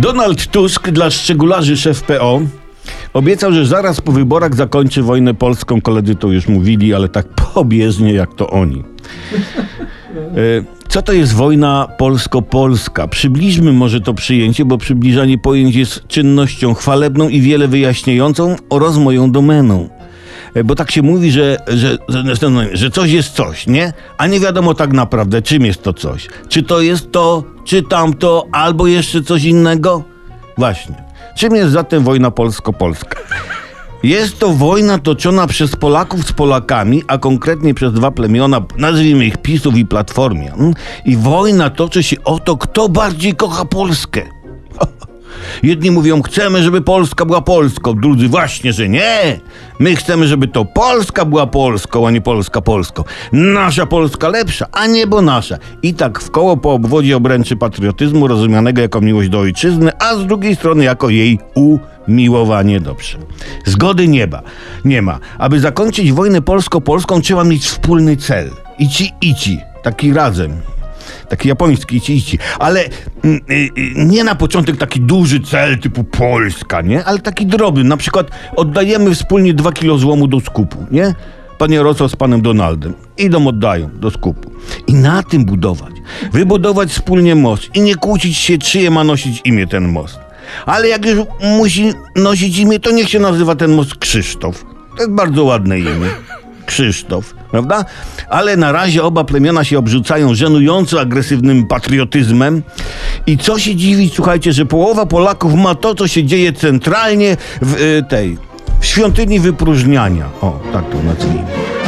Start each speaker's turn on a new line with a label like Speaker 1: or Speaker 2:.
Speaker 1: Donald Tusk dla szczegularzy szef PO obiecał, że zaraz po wyborach zakończy wojnę polską. Koledzy to już mówili, ale tak pobieżnie jak to oni. E, Co to jest wojna polsko-polska? Przybliżmy może to przyjęcie, bo przybliżanie pojęć jest czynnością chwalebną i wiele wyjaśniającą oraz moją domeną. E, Bo tak się mówi, że, że, że, no, że coś jest coś, nie? A nie wiadomo tak naprawdę, czym jest to coś. Czy to jest to, czy tamto, albo jeszcze coś innego? Właśnie. Czym jest zatem wojna polsko-polska? Jest to wojna toczona przez Polaków z Polakami, a konkretnie przez dwa plemiona, nazwijmy ich PiSów i Platformian. I wojna toczy się o to, kto bardziej kocha Polskę. Jedni mówią, chcemy, żeby Polska była Polską, drudzy właśnie, że nie. My chcemy, żeby to Polska była Polską, a nie Polska Polską. Nasza Polska lepsza, a nie bo nasza. I tak w koło po obwodzie obręczy patriotyzmu, rozumianego jako miłość do ojczyzny, a z drugiej strony jako jej umiłowanie dobrze. Zgody nieba nie ma. Aby zakończyć wojnę polsko-polską, trzeba mieć wspólny cel. Ici, ici. Taki razem. Taki japoński ici, ici. Ale mm, y, y, nie na początek taki duży cel typu Polska, nie? Ale taki drobny. Na przykład oddajemy wspólnie dwa kilo złomu do skupu, nie? Pan Jarosław z panem Donaldem. Idą, oddają do skupu. I na tym budować. Wybudować wspólnie most. I nie kłócić się, czyje ma nosić imię ten most. Ale jak już musi nosić imię, to niech się nazywa ten most Krzysztof. To jest bardzo ładne imię. Krzysztof, prawda? Ale na razie oba plemiona się obrzucają żenująco agresywnym patriotyzmem. I co się dziwić, słuchajcie, że połowa Polaków ma to, co się dzieje centralnie w y, tej w świątyni wypróżniania. O, tak to nazwijmy.